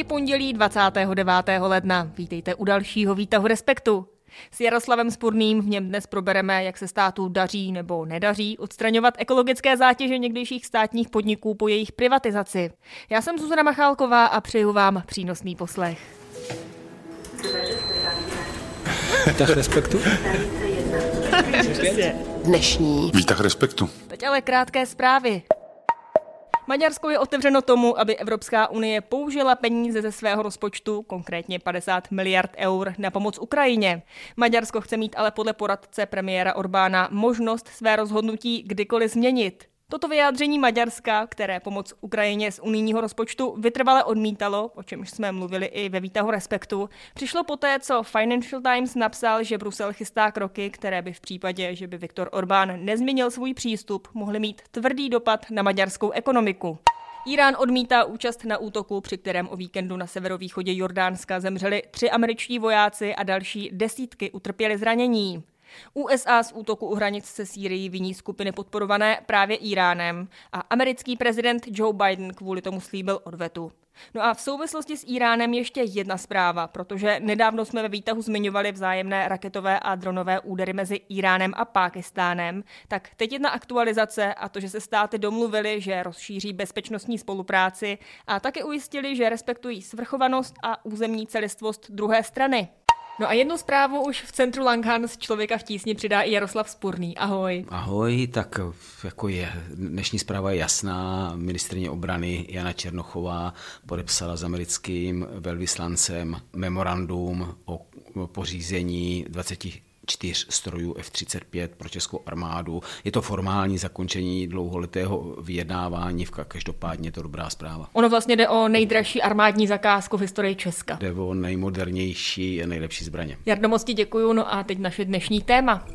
Je pondělí 29. ledna. Vítejte u dalšího výtahu Respektu. S Jaroslavem Spurným v něm dnes probereme, jak se státu daří nebo nedaří odstraňovat ekologické zátěže někdejších státních podniků po jejich privatizaci. Já jsem Zuzana Machálková a přeju vám přínosný poslech. Výtah respektu? Dnešní. Výtah respektu. Teď ale krátké zprávy. Maďarsko je otevřeno tomu, aby Evropská unie použila peníze ze svého rozpočtu, konkrétně 50 miliard eur, na pomoc Ukrajině. Maďarsko chce mít ale podle poradce premiéra Orbána možnost své rozhodnutí kdykoliv změnit. Toto vyjádření Maďarska, které pomoc Ukrajině z unijního rozpočtu vytrvale odmítalo, o čemž jsme mluvili i ve výtahu Respektu, přišlo poté, co Financial Times napsal, že Brusel chystá kroky, které by v případě, že by Viktor Orbán nezměnil svůj přístup, mohly mít tvrdý dopad na maďarskou ekonomiku. Irán odmítá účast na útoku, při kterém o víkendu na severovýchodě Jordánska zemřeli tři američtí vojáci a další desítky utrpěli zranění. USA z útoku u hranic se Sýrií viní skupiny podporované právě Iránem a americký prezident Joe Biden kvůli tomu slíbil odvetu. No a v souvislosti s Iránem ještě jedna zpráva, protože nedávno jsme ve výtahu zmiňovali vzájemné raketové a dronové údery mezi Iránem a Pákistánem, tak teď jedna aktualizace a to, že se státy domluvili, že rozšíří bezpečnostní spolupráci a také ujistili, že respektují svrchovanost a územní celistvost druhé strany. No a jednu zprávu už v centru Langhans člověka v tísni přidá i Jaroslav Spurný. Ahoj. Ahoj, tak jako je, dnešní zpráva je jasná. Ministrině obrany Jana Černochová podepsala s americkým velvyslancem memorandum o pořízení 20 čtyř strojů F-35 pro českou armádu. Je to formální zakončení dlouholetého vyjednávání, v každopádně je to dobrá zpráva. Ono vlastně jde o nejdražší armádní zakázku v historii Česka. Jde o nejmodernější a nejlepší zbraně. Jardo, moc ti děkuju, no a teď naše dnešní téma.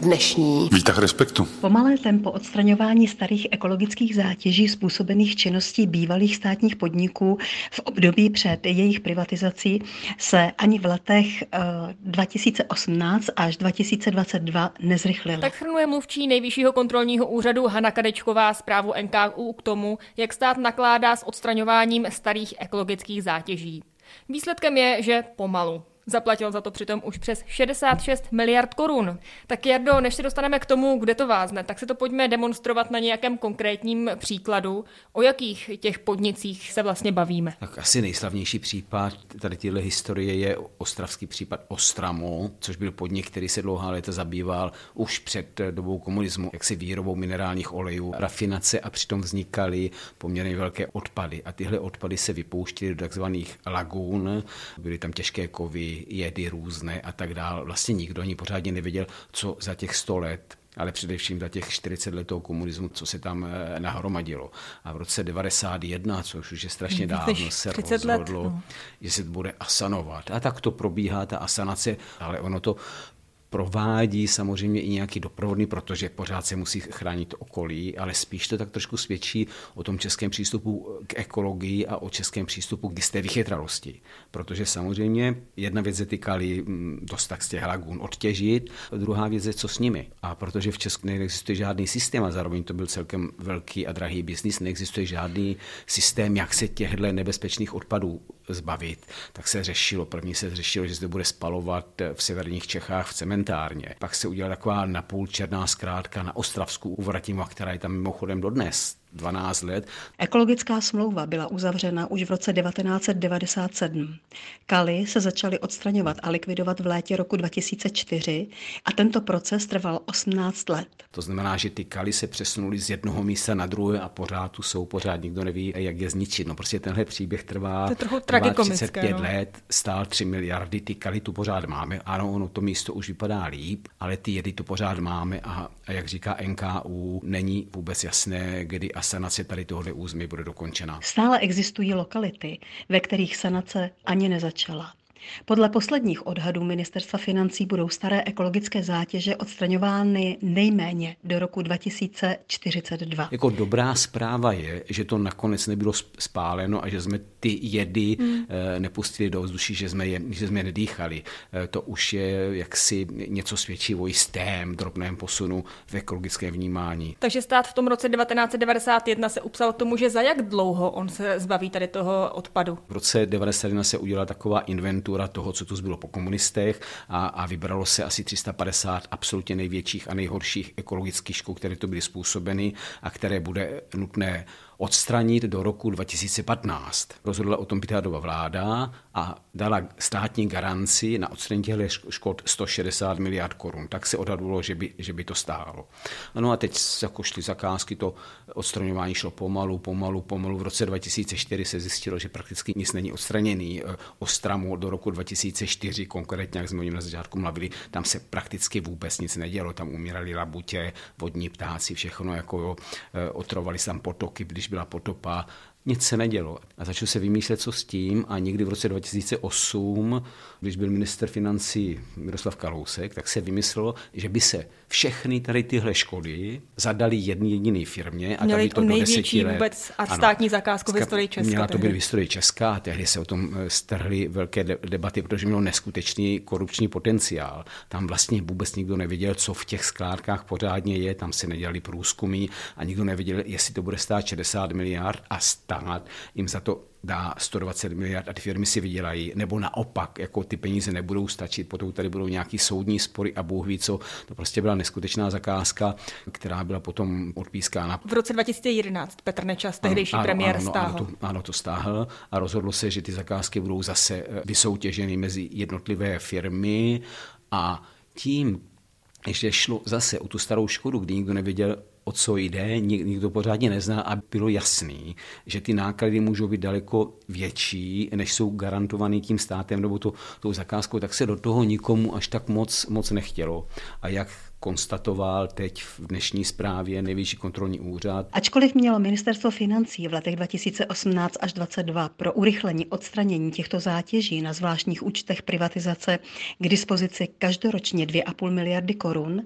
Dnešní. Výtah respektu. Pomalé tempo odstraňování starých ekologických zátěží způsobených činností bývalých státních podniků v období před jejich privatizací se ani v letech 2018 až 2022 nezrychlilo. Tak shrnuje mluvčí nejvyššího kontrolního úřadu Hana Kadečková zprávu NKU k tomu, jak stát nakládá s odstraňováním starých ekologických zátěží. Výsledkem je, že pomalu. Zaplatil za to přitom už přes 66 miliard korun. Tak Jardo, než se dostaneme k tomu, kde to vázne, tak se to pojďme demonstrovat na nějakém konkrétním příkladu. O jakých těch podnicích se vlastně bavíme? Tak asi nejslavnější případ tady téhle historie je ostravský případ Ostramo, což byl podnik, který se dlouhá léta zabýval už před dobou komunismu, jaksi výrobou minerálních olejů, rafinace a přitom vznikaly poměrně velké odpady. A tyhle odpady se vypouštěly do takzvaných lagún, byly tam těžké kovy, jedy různé a tak dále. Vlastně nikdo ani pořádně nevěděl, co za těch 100 let ale především za těch 40 let toho komunismu, co se tam eh, nahromadilo. A v roce 91, což už je strašně dávno, se rozhodlo, let, no. že se bude asanovat. A tak to probíhá, ta asanace, ale ono to provádí samozřejmě i nějaký doprovodný, protože pořád se musí chránit okolí, ale spíš to tak trošku svědčí o tom českém přístupu k ekologii a o českém přístupu k jisté vychytralosti. Protože samozřejmě jedna věc je mm, dost tak z těch lagún odtěžit, druhá věc je, co s nimi. A protože v Česku neexistuje žádný systém a zároveň to byl celkem velký a drahý biznis, neexistuje žádný systém, jak se těchto nebezpečných odpadů zbavit, tak se řešilo. První se řešilo, že se bude spalovat v severních Čechách v cementárně. Pak se udělala taková napůl černá zkrátka na Ostravsku u Vratima, která je tam mimochodem dodnes 12 let. Ekologická smlouva byla uzavřena už v roce 1997. Kaly se začaly odstraňovat a likvidovat v létě roku 2004 a tento proces trval 18 let. To znamená, že ty kaly se přesunuly z jednoho místa na druhé a pořád tu jsou, pořád nikdo neví, jak je zničit. No prostě tenhle příběh trvá, to je trochu trvá 35 no. let, stál 3 miliardy, ty kaly tu pořád máme. Ano, ono to místo už vypadá líp, ale ty jedy tu pořád máme a, a jak říká NKU, není vůbec jasné, kdy a sanace tady tohoto území bude dokončena. Stále existují lokality, ve kterých sanace ani nezačala. Podle posledních odhadů ministerstva financí budou staré ekologické zátěže odstraňovány nejméně do roku 2042. Jako dobrá zpráva je, že to nakonec nebylo spáleno a že jsme ty jedy hmm. nepustili do vzduší, že jsme je, že jsme nedýchali. Eh, to už je jaksi něco svědčí o jistém drobném posunu v ekologickém vnímání. Takže stát v tom roce 1991 se upsal tomu, že za jak dlouho on se zbaví tady toho odpadu? V roce 1991 se udělala taková inventura toho, co tu zbylo po komunistech a, a vybralo se asi 350 absolutně největších a nejhorších ekologických škod, které to byly způsobeny a které bude nutné odstranit do roku 2015. Rozhodla o tom Pitádova vláda a dala státní garanci na odstranění těchto škod 160 miliard korun. Tak se odhadovalo, že by, že by to stálo. No a teď jako šly zakázky, to odstraňování šlo pomalu, pomalu, pomalu. V roce 2004 se zjistilo, že prakticky nic není odstraněný. Eh, Ostramu do roku 2004, konkrétně, jak jsme o něm na začátku mluvili, tam se prakticky vůbec nic nedělo. Tam umírali labutě, vodní ptáci, všechno, jako jo, eh, otrovali se tam potoky, když byla potopa, nic se nedělo. A začal se vymýšlet, co s tím a někdy v roce 2008, když byl minister financí Miroslav Kalousek, tak se vymyslelo, že by se všechny tady tyhle škody zadali jedné jediné firmě a Měli to deseti let. vůbec a státní zakázku v historii Česka. Měla to být v historii Česka a tehdy se o tom eh, strhly velké debaty, protože mělo neskutečný korupční potenciál. Tam vlastně vůbec nikdo nevěděl, co v těch skládkách pořádně je, tam se nedělali průzkumy a nikdo nevěděl, jestli to bude stát 60 miliard a stát jim za to dá 120 miliard a ty firmy si vydělají, nebo naopak, jako ty peníze nebudou stačit, potom tady budou nějaký soudní spory a Bůh ví co. To prostě byla neskutečná zakázka, která byla potom odpískána. V roce 2011 Petr Nečas, tehdejší ano, premiér, ano, stáhl. Ano, to, ano, to stáhl a rozhodlo se, že ty zakázky budou zase eh, vysoutěženy mezi jednotlivé firmy a tím ještě šlo zase o tu starou škodu, kdy nikdo nevěděl, o co jde, nikdo pořádně nezná a bylo jasný, že ty náklady můžou být daleko větší, než jsou garantovaný tím státem nebo to, tou zakázkou, tak se do toho nikomu až tak moc, moc nechtělo. A jak konstatoval teď v dnešní zprávě nejvyšší kontrolní úřad. Ačkoliv mělo ministerstvo financí v letech 2018 až 2022 pro urychlení odstranění těchto zátěží na zvláštních účtech privatizace k dispozici každoročně 2,5 miliardy korun,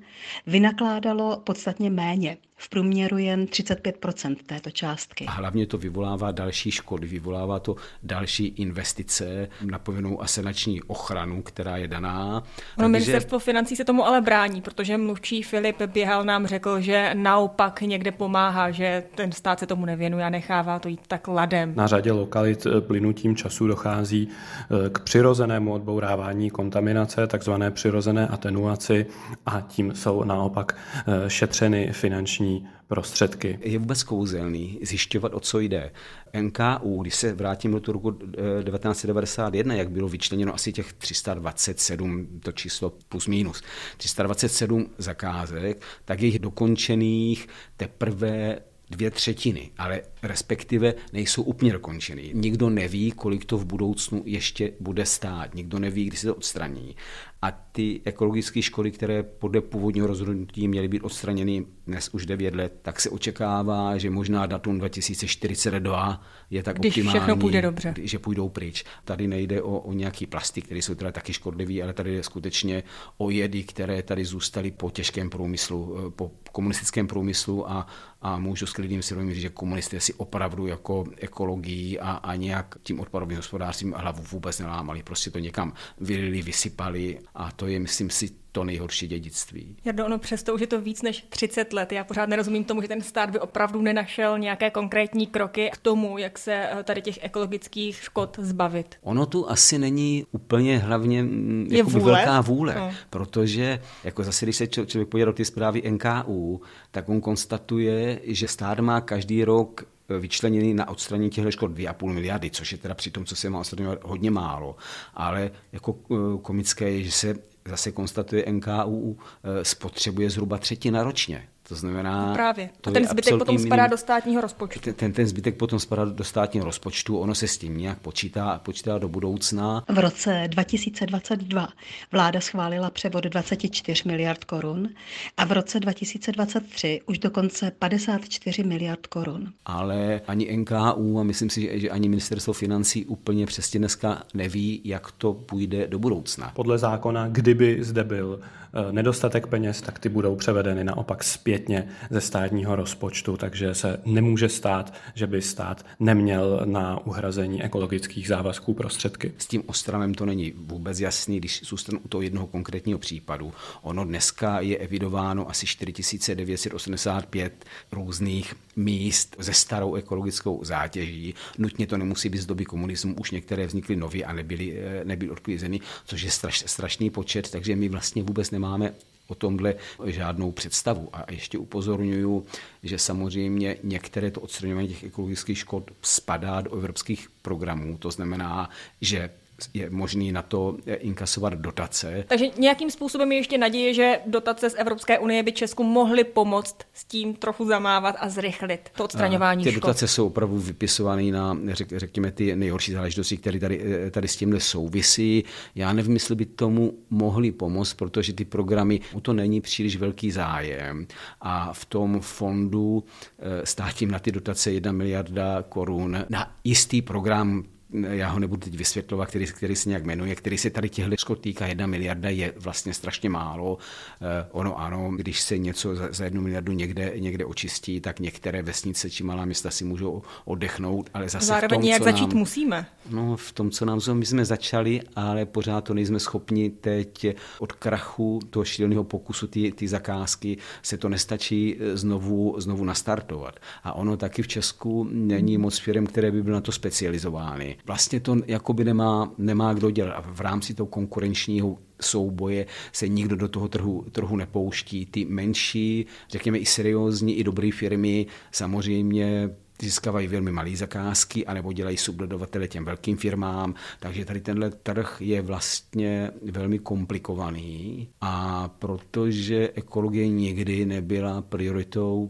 vynakládalo podstatně méně v průměru jen 35% této částky. A hlavně to vyvolává další škody, vyvolává to další investice na povinnou asenační ochranu, která je daná. No, ministerstvo financí se tomu ale brání, protože mluvčí Filip Běhal nám řekl, že naopak někde pomáhá, že ten stát se tomu nevěnuje a nechává to jít tak ladem. Na řadě lokalit eh, plynutím času dochází eh, k přirozenému odbourávání kontaminace, takzvané přirozené atenuaci a tím jsou naopak eh, šetřeny finanční prostředky. Je vůbec kouzelný zjišťovat, o co jde. NKU, když se vrátím do roku 1991, eh, jak bylo vyčleněno asi těch 327, to číslo plus minus, 327 zakázek, tak je dokončených teprve dvě třetiny, ale respektive nejsou úplně dokončený. Nikdo neví, kolik to v budoucnu ještě bude stát, nikdo neví, kdy se to odstraní. A ty ekologické školy, které podle původního rozhodnutí měly být odstraněny dnes už 9 let, tak se očekává, že možná datum 2042 je tak Když optimální, všechno půjde dobře. že půjdou pryč. Tady nejde o, o nějaký plasty, které jsou teda taky škodlivé, ale tady jde skutečně o jedy, které tady zůstaly po těžkém průmyslu, eh, po komunistickém průmyslu a, a můžu s klidným svědomím říct, že komunisté si opravdu jako ekologií a, a nějak tím odpadovým hospodářstvím hlavu vůbec nelámali. Prostě to někam vylili, vysypali a to je, myslím si, to nejhorší dědictví. Jardo, ono přesto už je to víc než 30 let. Já pořád nerozumím tomu, že ten stát by opravdu nenašel nějaké konkrétní kroky k tomu, jak se eh, tady těch ekologických škod zbavit. Ono tu asi není úplně hlavně mm, je vůle? velká vůle, no. protože jako zase, když se člověk podívá do ty zprávy NKU, tak on konstatuje, že stát má každý rok vyčleněný na odstranění těchto škod 2,5 miliardy, což je teda při tom, co se má odstraňovat, hodně málo. Ale jako eh, komické je, že se zase konstatuje NKU, eh, spotřebuje zhruba třetina ročně. To znamená... No právě. To a ten zbytek potom minimum, spadá do státního rozpočtu. Ten, ten, ten zbytek potom spadá do státního rozpočtu, ono se s tím nějak počítá, počítá do budoucna. V roce 2022 vláda schválila převod 24 miliard korun a v roce 2023 už dokonce 54 miliard korun. Ale ani NKU a myslím si, že ani ministerstvo financí úplně přesně dneska neví, jak to půjde do budoucna. Podle zákona, kdyby zde byl Eh, nedostatek peněz, tak ty budou převedeny naopak zpětně ze státního rozpočtu, takže se nemůže stát, že by stát neměl na uhrazení ekologických závazků prostředky. S tím Ostravem to není vůbec jasný, když zůstanu u toho jednoho konkrétního případu. Ono dneska je evidováno asi 4985 různých míst se starou ekologickou zátěží. Nutně to nemusí být z doby komunismu, už některé vznikly nově a nebyly, eh, nebyly odklízeny, což je straš, strašný počet, takže my vlastně vůbec nemáme o tomhle žádnou představu. A ještě upozorňuju, že samozřejmě některé to odstraňování těch ekologických škod spadá do evropských programů. To znamená, že je možný na to inkasovat dotace. Takže nějakým způsobem je ještě naděje, že dotace z Evropské unie by Česku mohly pomoct s tím trochu zamávat a zrychlit to odstraňování Ty škod. dotace jsou opravdu vypisované na, řek, řekněme, ty nejhorší záležitosti, které tady, tady s tímhle souvisí. Já nevím, jestli by tomu mohli pomoct, protože ty programy, to není příliš velký zájem. A v tom fondu eh, státím na ty dotace 1 miliarda korun na jistý program já ho nebudu teď vysvětlovat, který, který se nějak jmenuje, který se tady těchto týká, jedna miliarda je vlastně strašně málo. Eh, ono ano, když se něco za, za jednu miliardu někde, někde očistí, tak některé vesnice či malá města si můžou oddechnout, ale zase Zároveň v tom, nějak co začít nám, musíme. No, v tom, co nám my jsme začali, ale pořád to nejsme schopni teď od krachu toho šíleného pokusu ty, ty zakázky se to nestačí eh, znovu, znovu nastartovat. A ono taky v Česku není moc firm, které by byly na to specializovány vlastně to jakoby nemá, nemá kdo dělat. A v rámci toho konkurenčního souboje se nikdo do toho trhu, trhu nepouští. Ty menší, řekněme i seriózní, i dobré firmy samozřejmě získávají velmi malé zakázky, anebo dělají subdodavatele těm velkým firmám, takže tady tenhle trh je vlastně velmi komplikovaný. A protože ekologie nikdy nebyla prioritou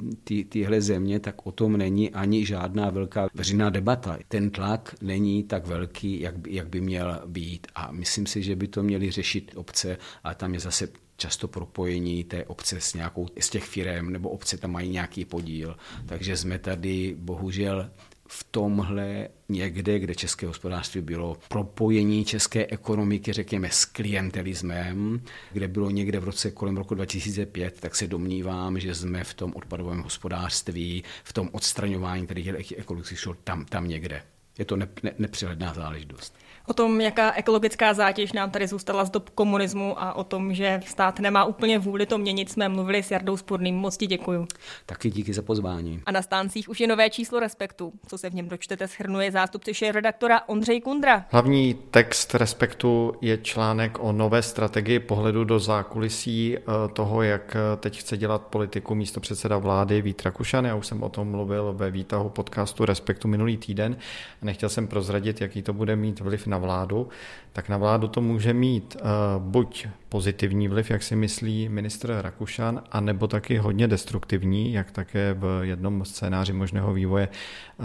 téhle země, tak o tom není ani žádná velká veřejná debata. Ten tlak není tak velký, jak by, jak by měl být. A myslím si, že by to měli řešit obce. A tam je zase často propojení té obce s nějakou z těch firm, nebo obce tam mají nějaký podíl. Takže jsme tady bohužel v tomhle někde, kde české hospodářství bylo propojení české ekonomiky, řekněme, s klientelismem, kde bylo někde v roce kolem roku 2005, tak se domnívám, že jsme v tom odpadovém hospodářství, v tom odstraňování těch ekologických škod tam, tam někde. Je to ne, ne, nepřehledná záležitost o tom, jaká ekologická zátěž nám tady zůstala z dob komunismu a o tom, že stát nemá úplně vůli to měnit, jsme mluvili s Jardou Spurným. Moc ti děkuju. Taky díky za pozvání. A na stáncích už je nové číslo Respektu. Co se v něm dočtete, schrnuje zástupce šéf redaktora Ondřej Kundra. Hlavní text Respektu je článek o nové strategii pohledu do zákulisí eh, toho, jak eh, teď chce dělat politiku místo předseda vlády Vít Rakušan. Já už jsem o tom mluvil ve výtahu podcastu Respektu minulý týden. Nechtěl jsem prozradit, jaký to bude mít vliv na vládu, tak na vládu to může mít uh, buď pozitivní vliv, jak si myslí ministr Rakušan, anebo taky hodně destruktivní, jak také v jednom scénáři možného vývoje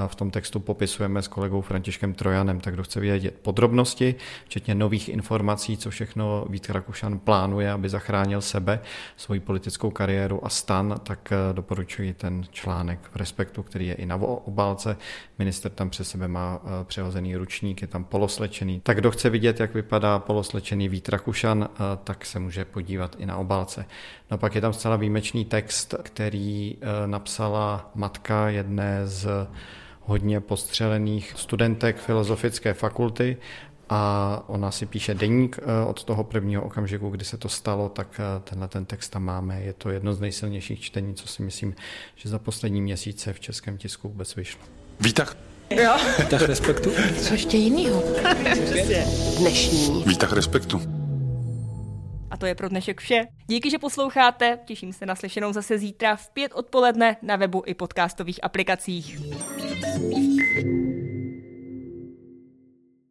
v tom textu popisujeme s kolegou Františkem Trojanem. Tak kdo chce vědět podrobnosti, včetně nových informací, co všechno Vít Rakušan plánuje, aby zachránil sebe, svoji politickou kariéru a stan, tak eh, doporučuji ten článek v Respektu, který je i na obálce. Minister tam přes sebe má eh, přehozený ručník, je tam poloslečený. Tak kdo chce vidět, jak vypadá poloslečený Vít Rakušan, eh, tak se může podívat i na obálce. No pak je tam zcela výjimečný text, který napsala matka jedné z hodně postřelených studentek filozofické fakulty a ona si píše deník eh, od toho prvního okamžiku, kdy se to stalo, tak eh, tenhle ten text tam máme. Je to jedno z nejsilnějších čtení, co si myslím, že za poslední měsíce v českém tisku vůbec vyšlo. Výtah. Jo. Výtah respektu. Co ještě jinýho? Dnešní. Výtah respektu. A to je pro dnešek vše. Díky, že posloucháte. Těším se na slyšenou zase zítra v pět odpoledne na webu i podcastových aplikacích.